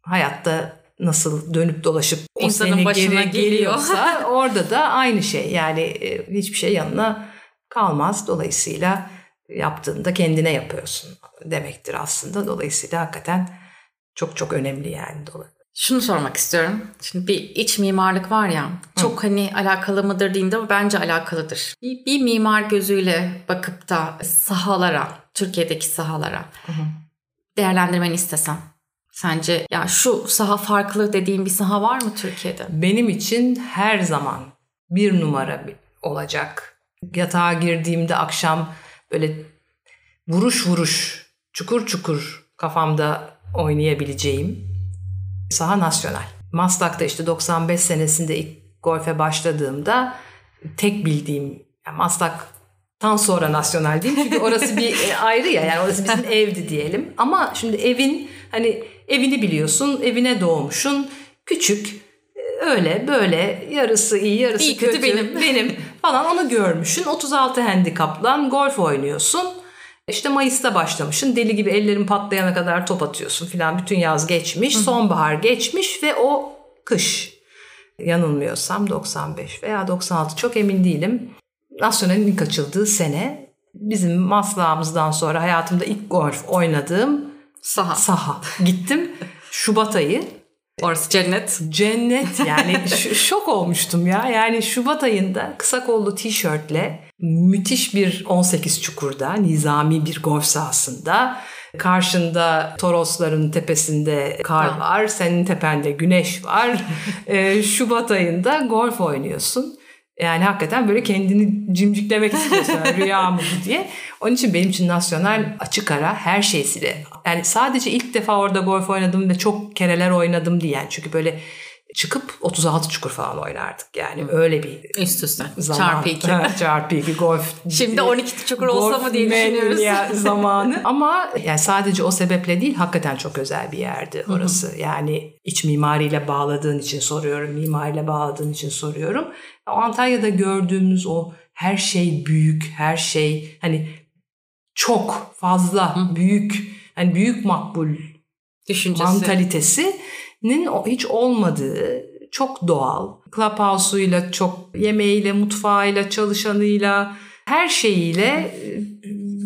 Speaker 2: hayatta nasıl dönüp dolaşıp o İnsanın seni başına geri geliyorsa *laughs* orada da aynı şey. Yani e, hiçbir şey yanına kalmaz. Dolayısıyla yaptığında kendine yapıyorsun demektir aslında. Dolayısıyla hakikaten çok çok önemli yani.
Speaker 1: Şunu sormak istiyorum. Şimdi bir iç mimarlık var ya. Çok Hı. hani alakalı mıdır diyeyim de bence alakalıdır. Bir, bir mimar gözüyle bakıp da sahalara, Türkiye'deki sahalara Hı. değerlendirmeni istesem. Sence ya şu saha farklı dediğin bir saha var mı Türkiye'de?
Speaker 2: Benim için her zaman bir numara olacak. Yatağa girdiğimde akşam böyle vuruş vuruş, çukur çukur kafamda oynayabileceğim saha nasyonal. Maslak'ta işte 95 senesinde ilk golfe başladığımda tek bildiğim yani Maslak'tan sonra nasyonal değil çünkü orası bir e, *laughs* ayrı ya yani orası bizim evdi diyelim. Ama şimdi evin hani evini biliyorsun, evine doğmuşsun, küçük e, öyle böyle yarısı iyi yarısı iyi, kötü, kötü benim benim *laughs* falan onu görmüşsün 36 handikaplan golf oynuyorsun işte Mayıs'ta başlamışsın. Deli gibi ellerin patlayana kadar top atıyorsun filan. Bütün yaz geçmiş. Hı-hı. Sonbahar geçmiş ve o kış yanılmıyorsam 95 veya 96 çok emin değilim. Nasyonel'in ilk açıldığı sene bizim maslağımızdan sonra hayatımda ilk golf oynadığım
Speaker 1: saha.
Speaker 2: saha. Gittim *laughs* Şubat ayı.
Speaker 1: Orası cennet.
Speaker 2: Cennet yani şok olmuştum ya. Yani Şubat ayında kısa kollu tişörtle müthiş bir 18 çukurda nizami bir golf sahasında Karşında Torosların tepesinde kar var, senin tepende güneş var. *laughs* ee, Şubat ayında golf oynuyorsun. Yani hakikaten böyle kendini cimciklemek istiyorsun. Rüya mı bu diye. Onun için benim için nasyonel açık ara her şeysiyle. Yani sadece ilk defa orada golf oynadım ve çok kereler oynadım diyen. Çünkü böyle çıkıp 36 çukur falan oynardık. Yani Hı. öyle bir
Speaker 1: üst üste
Speaker 2: zaman. *laughs* Çarpı 2. Çarpı 2 golf.
Speaker 1: Şimdi 12 çukur olsa mı diye düşünüyoruz. *laughs*
Speaker 2: zamanı. *laughs* Ama yani sadece o sebeple değil hakikaten çok özel bir yerdi orası. Hı. Yani iç mimariyle bağladığın için soruyorum. Mimariyle bağladığın için soruyorum. Antalya'da gördüğümüz o her şey büyük, her şey hani çok fazla Hı. büyük, hani büyük makbul düşüncesi mantalitesi nin hiç olmadığı çok doğal. Clubhouse'uyla, çok yemeğiyle, mutfağıyla, çalışanıyla, her şeyiyle e,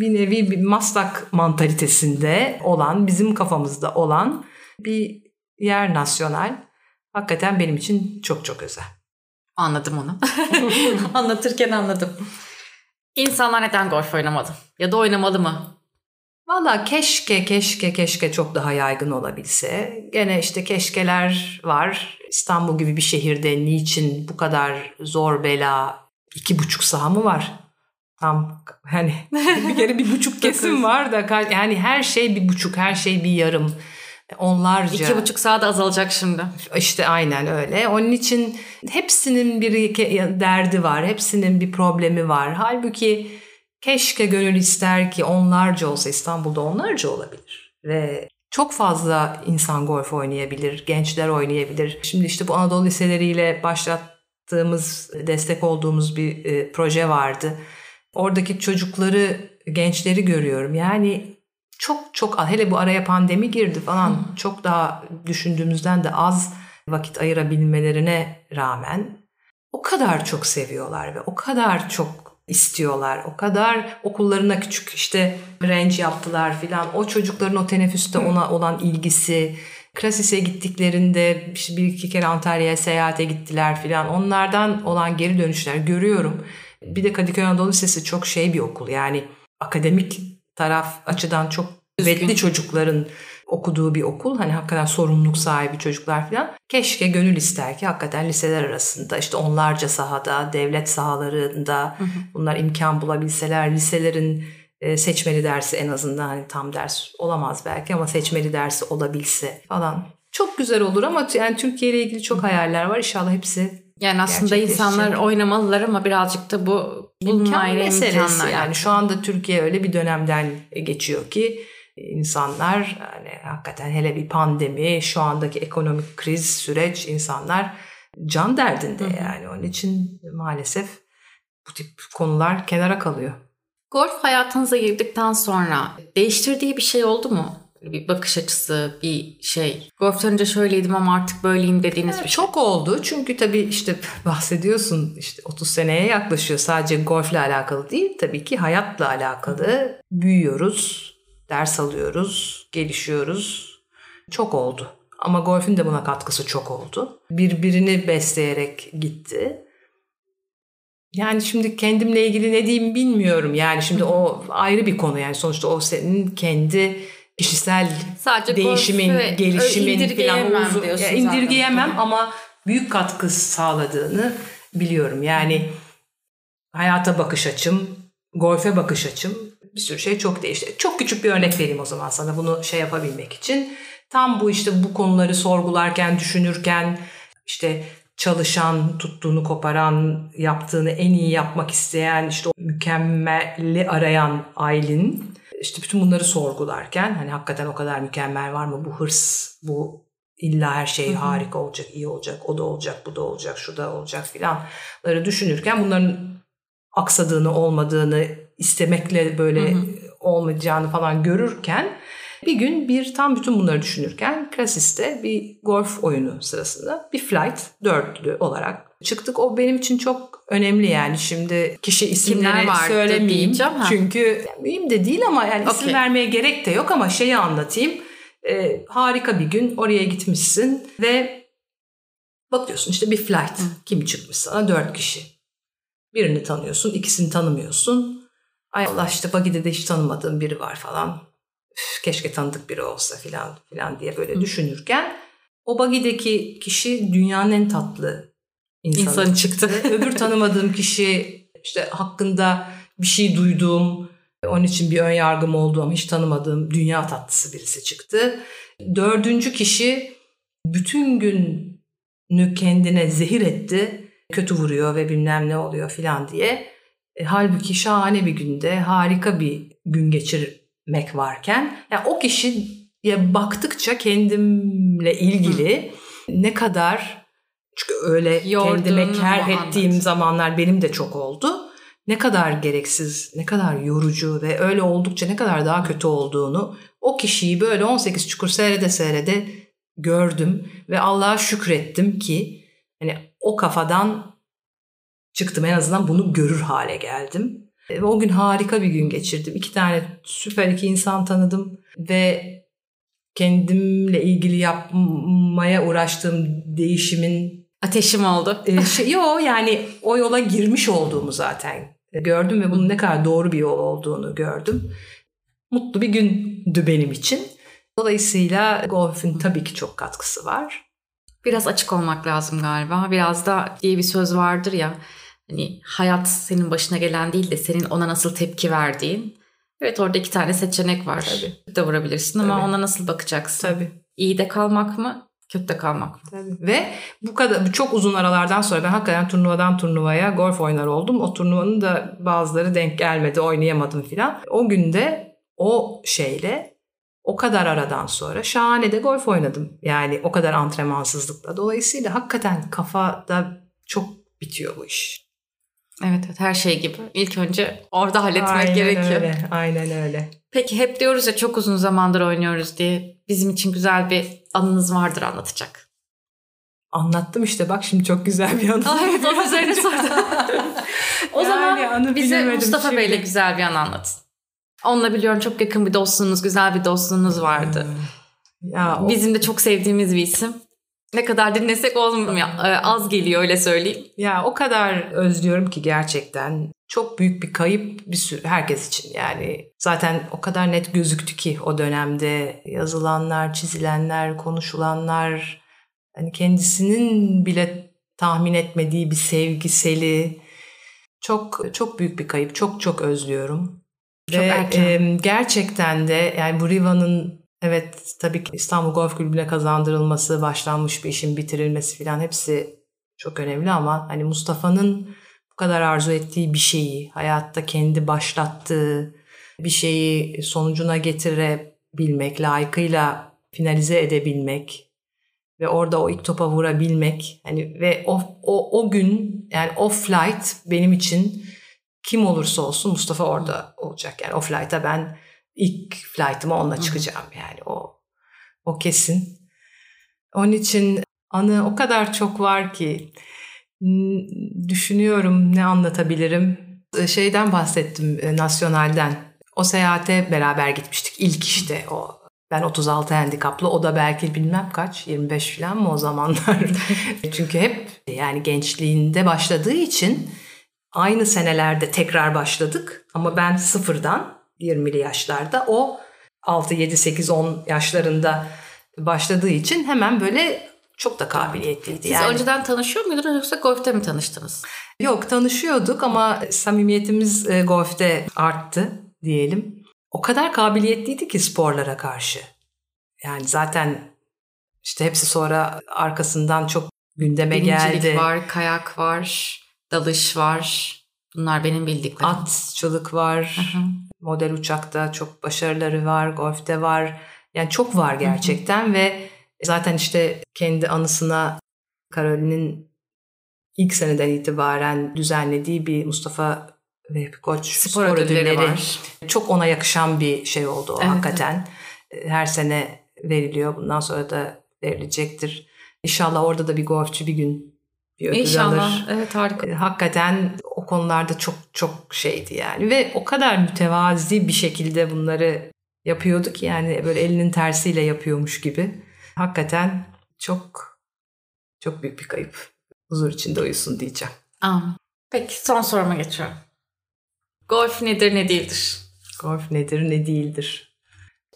Speaker 2: bir nevi bir maslak mantalitesinde olan, bizim kafamızda olan bir yer nasyonal. Hakikaten benim için çok çok özel.
Speaker 1: Anladım onu. *laughs* Anlatırken anladım. İnsanlar neden golf oynamadı? Ya da oynamalı mı?
Speaker 2: Valla keşke keşke keşke çok daha yaygın olabilse. Gene işte keşkeler var. İstanbul gibi bir şehirde niçin bu kadar zor bela iki buçuk saha mı var? Tam hani *laughs* bir kere bir buçuk kesim var da yani her şey bir buçuk her şey bir yarım onlarca.
Speaker 1: İki buçuk saat azalacak şimdi.
Speaker 2: İşte aynen öyle. Onun için hepsinin bir derdi var. Hepsinin bir problemi var. Halbuki Keşke gönül ister ki onlarca olsa İstanbul'da onlarca olabilir. Ve çok fazla insan golf oynayabilir, gençler oynayabilir. Şimdi işte bu Anadolu liseleriyle başlattığımız, destek olduğumuz bir e, proje vardı. Oradaki çocukları, gençleri görüyorum. Yani çok çok hele bu araya pandemi girdi falan Hı. çok daha düşündüğümüzden de az vakit ayırabilmelerine rağmen o kadar çok seviyorlar ve o kadar çok istiyorlar. O kadar okullarına küçük işte range yaptılar filan. O çocukların o teneffüste ona olan ilgisi, Krasis'e gittiklerinde işte bir iki kere Antalya'ya seyahate gittiler filan. Onlardan olan geri dönüşler görüyorum. Bir de Kadıköy Anadolu Lisesi çok şey bir okul. Yani akademik taraf açıdan çok kuvvetli çocukların okuduğu bir okul. Hani hakikaten sorumluluk sahibi çocuklar falan. Keşke gönül ister ki hakikaten liseler arasında işte onlarca sahada, devlet sahalarında hı hı. bunlar imkan bulabilseler liselerin e, seçmeli dersi en azından hani tam ders olamaz belki ama seçmeli dersi olabilse falan. Çok güzel olur ama yani Türkiye ile ilgili çok hayaller var. İnşallah hepsi
Speaker 1: yani aslında insanlar oynamalılar ama birazcık da bu
Speaker 2: imkan meselesi. Imkanlar yani şu anda Türkiye öyle bir dönemden geçiyor ki insanlar hani hakikaten hele bir pandemi şu andaki ekonomik kriz süreç insanlar can derdinde yani onun için maalesef bu tip konular kenara kalıyor.
Speaker 1: Golf hayatınıza girdikten sonra değiştirdiği bir şey oldu mu? Bir bakış açısı, bir şey. Golf'tan önce şöyleydim ama artık böyleyim dediğiniz yani bir
Speaker 2: şey. Çok oldu. Çünkü tabii işte *laughs* bahsediyorsun işte 30 seneye yaklaşıyor. Sadece golfle alakalı değil. Tabii ki hayatla alakalı. Büyüyoruz ders alıyoruz, gelişiyoruz. Çok oldu. Ama golfün de buna katkısı çok oldu. Birbirini besleyerek gitti. Yani şimdi kendimle ilgili ne diyeyim bilmiyorum. Yani şimdi o ayrı bir konu yani sonuçta o senin kendi kişisel Sadece değişimin, gelişimin falan uzun, yani indirgeyemem zaten. ama büyük katkı sağladığını biliyorum. Yani hayata bakış açım, golfe bakış açım bir sürü şey çok değişti. Çok küçük bir örnek vereyim o zaman sana bunu şey yapabilmek için. Tam bu işte bu konuları sorgularken, düşünürken işte çalışan, tuttuğunu koparan, yaptığını en iyi yapmak isteyen, işte o mükemmeli arayan Aylin işte bütün bunları sorgularken hani hakikaten o kadar mükemmel var mı bu hırs, bu illa her şey harika olacak, iyi olacak, o da olacak, bu da olacak, şu da olacak filanları düşünürken bunların aksadığını, olmadığını istemekle böyle hı hı. olmayacağını falan görürken Bir gün bir tam bütün bunları düşünürken Krasis'te bir golf oyunu sırasında bir flight dörtlü olarak çıktık. O benim için çok önemli yani. Şimdi kişi isimleri söylemeyeyim. Çünkü mühim de değil ama yani okay. isim vermeye gerek de yok ama şeyi anlatayım. Ee, harika bir gün oraya gitmişsin ve bakıyorsun işte bir flight. Hı. Kim çıkmış sana? Dört kişi. Birini tanıyorsun, ikisini tanımıyorsun. Ay Allah işte Bagi'de de hiç tanımadığım biri var falan. Keşke tanıdık biri olsa filan filan diye böyle Hı. düşünürken o Bagi'deki kişi dünyanın en tatlı insanı, insanı çıktı. *laughs* Öbür tanımadığım kişi işte hakkında bir şey duyduğum, onun için bir ön yargım olduğum, hiç tanımadığım dünya tatlısı birisi çıktı. Dördüncü kişi bütün günü kendine zehir etti. Kötü vuruyor ve bilmem ne oluyor filan diye. E, halbuki şahane bir günde harika bir gün geçirmek varken yani o kişiye baktıkça kendimle ilgili ne kadar çünkü öyle kendime kar ettiğim zamanlar benim de çok oldu. Ne kadar gereksiz, ne kadar yorucu ve öyle oldukça ne kadar daha kötü olduğunu o kişiyi böyle 18 çukur seyrede seyrede gördüm ve Allah'a şükrettim ki hani o kafadan çıktım en azından bunu görür hale geldim. Ve o gün harika bir gün geçirdim. İki tane süper iki insan tanıdım ve kendimle ilgili yapmaya uğraştığım değişimin
Speaker 1: ateşim oldu.
Speaker 2: E, şey, yo yani o yola girmiş olduğumu zaten gördüm ve bunun ne kadar doğru bir yol olduğunu gördüm. Mutlu bir gündü benim için. Dolayısıyla golfün tabii ki çok katkısı var.
Speaker 1: Biraz açık olmak lazım galiba. Biraz da diye bir söz vardır ya. Hani hayat senin başına gelen değil de senin ona nasıl tepki verdiğin. Evet orada iki tane seçenek var. Tabii. De vurabilirsin Tabii. ama ona nasıl bakacaksın? Tabii. İyi de kalmak mı? Kötü de kalmak mı?
Speaker 2: Tabii. Ve bu kadar çok uzun aralardan sonra ben hakikaten turnuvadan turnuvaya golf oynar oldum. O turnuvanın da bazıları denk gelmedi, oynayamadım filan. O günde o şeyle o kadar aradan sonra şahane de golf oynadım. Yani o kadar antrenmansızlıkla. Dolayısıyla hakikaten kafada çok bitiyor bu iş.
Speaker 1: Evet, evet her şey gibi. İlk önce orada halletmek aynen gerekiyor.
Speaker 2: Öyle, aynen öyle.
Speaker 1: Peki hep diyoruz ya çok uzun zamandır oynuyoruz diye. Bizim için güzel bir anınız vardır anlatacak.
Speaker 2: Anlattım işte bak şimdi çok güzel bir anı. *laughs*
Speaker 1: Aa, evet onun üzerine sordum. *laughs* o yani zaman bize Mustafa şimdi. Bey'le güzel bir an anlatın. Onunla biliyorum çok yakın bir dostluğunuz, güzel bir dostluğunuz vardı. Hmm. Ya o... Bizim de çok sevdiğimiz bir isim. Ne kadar dinlesek olmuyor. Ee, az geliyor öyle söyleyeyim.
Speaker 2: Ya o kadar özlüyorum ki gerçekten. Çok büyük bir kayıp bir sürü herkes için yani. Zaten o kadar net gözüktü ki o dönemde yazılanlar, çizilenler, konuşulanlar hani kendisinin bile tahmin etmediği bir sevgiseli çok çok büyük bir kayıp. Çok çok özlüyorum. Çok Ve erken. E, gerçekten de yani bu Riva'nın Evet tabii ki İstanbul Golf Kulübü'ne kazandırılması, başlanmış bir işin bitirilmesi falan hepsi çok önemli ama hani Mustafa'nın bu kadar arzu ettiği bir şeyi, hayatta kendi başlattığı bir şeyi sonucuna getirebilmek, layıkıyla finalize edebilmek ve orada o ilk topa vurabilmek hani ve o, o, o gün yani o flight benim için kim olursa olsun Mustafa orada olacak. Yani o flight'a ben ilk flight'ıma onunla çıkacağım yani o o kesin. Onun için anı o kadar çok var ki düşünüyorum ne anlatabilirim. Şeyden bahsettim Nasyonal'den. O seyahate beraber gitmiştik ilk işte o ben 36 handikaplı o da belki bilmem kaç 25 falan mı o zamanlar. *laughs* Çünkü hep yani gençliğinde başladığı için aynı senelerde tekrar başladık ama ben sıfırdan 20'li yaşlarda. O 6, 7, 8, 10 yaşlarında başladığı için hemen böyle çok da kabiliyetliydi.
Speaker 1: Siz yani. önceden tanışıyor muydunuz yoksa golfte mi tanıştınız?
Speaker 2: Yok tanışıyorduk ama samimiyetimiz e, golfte arttı diyelim. O kadar kabiliyetliydi ki sporlara karşı. Yani zaten işte hepsi sonra arkasından çok gündeme Birincilik geldi.
Speaker 1: var, kayak var, dalış var. Bunlar benim bildiklerim.
Speaker 2: Atçılık var. Hı hı. Model uçakta çok başarıları var. Golfte var. Yani çok var gerçekten ve zaten işte kendi anısına Karolin'in ilk seneden itibaren düzenlediği bir Mustafa ve Koç spor, spor ödülleri, ödülleri var. Çok ona yakışan bir şey oldu o evet, hakikaten. her sene veriliyor. Bundan sonra da verilecektir. İnşallah orada da bir golfçü bir gün bir ödül
Speaker 1: İnşallah.
Speaker 2: alır.
Speaker 1: Evet harika.
Speaker 2: E, Hakikaten o konularda çok çok şeydi yani ve o kadar mütevazi bir şekilde bunları yapıyordu ki yani böyle elinin tersiyle yapıyormuş gibi. Hakikaten çok çok büyük bir kayıp. Huzur içinde uyusun diyeceğim.
Speaker 1: Amin. Peki son soruma geçiyorum. Golf nedir ne değildir?
Speaker 2: Golf nedir ne değildir.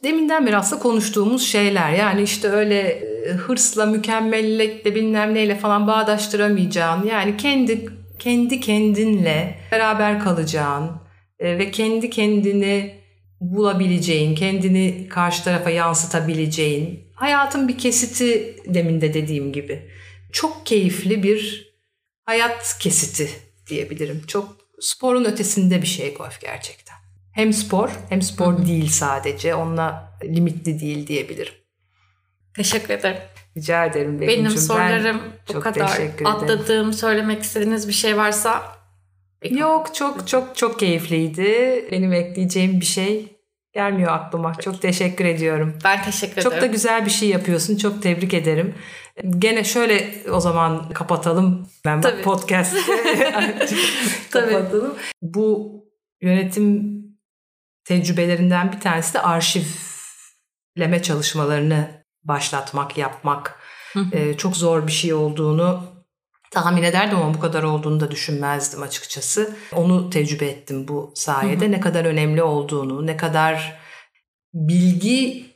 Speaker 2: Deminden beri aslında konuştuğumuz şeyler yani işte öyle e, hırsla, mükemmellikle bilmem neyle falan bağdaştıramayacağın yani kendi kendi kendinle beraber kalacağın e, ve kendi kendini bulabileceğin, kendini karşı tarafa yansıtabileceğin hayatın bir kesiti demin de dediğim gibi. Çok keyifli bir hayat kesiti diyebilirim. Çok sporun ötesinde bir şey golf gerçekten. Hem spor hem spor değil sadece. Onunla limitli değil diyebilirim.
Speaker 1: Teşekkür ederim.
Speaker 2: Rica ederim
Speaker 1: Benim
Speaker 2: Begüm'cüm.
Speaker 1: sorularım
Speaker 2: Ben
Speaker 1: bu
Speaker 2: çok
Speaker 1: kadar. Atladığım, söylemek istediğiniz bir şey varsa
Speaker 2: Yok çok çok çok keyifliydi. Benim ekleyeceğim bir şey gelmiyor aklıma. Çok teşekkür ediyorum.
Speaker 1: ben teşekkür
Speaker 2: Çok
Speaker 1: ederim.
Speaker 2: da güzel bir şey yapıyorsun. Çok tebrik ederim. Gene şöyle o zaman kapatalım. Ben
Speaker 1: Tabii.
Speaker 2: podcast *laughs* *laughs*
Speaker 1: Tabii.
Speaker 2: kapatalım. Bu yönetim tecrübelerinden bir tanesi de arşivleme çalışmalarını başlatmak, yapmak.
Speaker 1: Hı hı.
Speaker 2: Ee, çok zor bir şey olduğunu tahmin ederdim ama bu kadar olduğunu da düşünmezdim açıkçası. Onu tecrübe ettim bu sayede. Ne kadar önemli olduğunu, ne kadar bilgi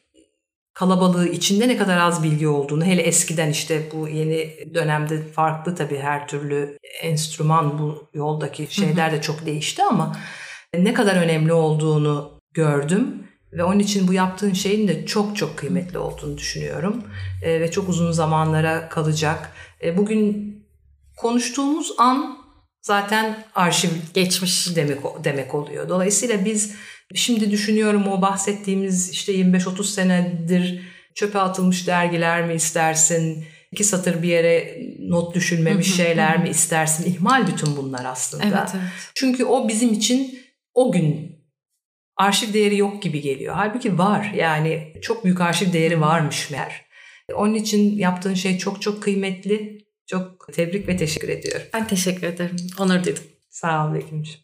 Speaker 2: kalabalığı içinde ne kadar az bilgi olduğunu hele eskiden işte bu yeni dönemde farklı tabii her türlü enstrüman bu yoldaki şeyler de çok değişti ama ne kadar önemli olduğunu gördüm ve onun için bu yaptığın şeyin de çok çok kıymetli olduğunu düşünüyorum E, ve çok uzun zamanlara kalacak. E, bugün konuştuğumuz an zaten arşiv geçmiş demek demek oluyor. Dolayısıyla biz şimdi düşünüyorum o bahsettiğimiz işte 25-30 senedir çöpe atılmış dergiler mi istersin? iki satır bir yere not düşülmemiş şeyler mi istersin? İhmal bütün bunlar aslında.
Speaker 1: Evet, evet.
Speaker 2: Çünkü o bizim için o gün arşiv değeri yok gibi geliyor. Halbuki var. Yani çok büyük arşiv değeri varmış meğer. Onun için yaptığın şey çok çok kıymetli. Çok tebrik ve teşekkür ediyorum.
Speaker 1: Ben teşekkür ederim. Onur duydum.
Speaker 2: Sağ ol Begüm'ciğim.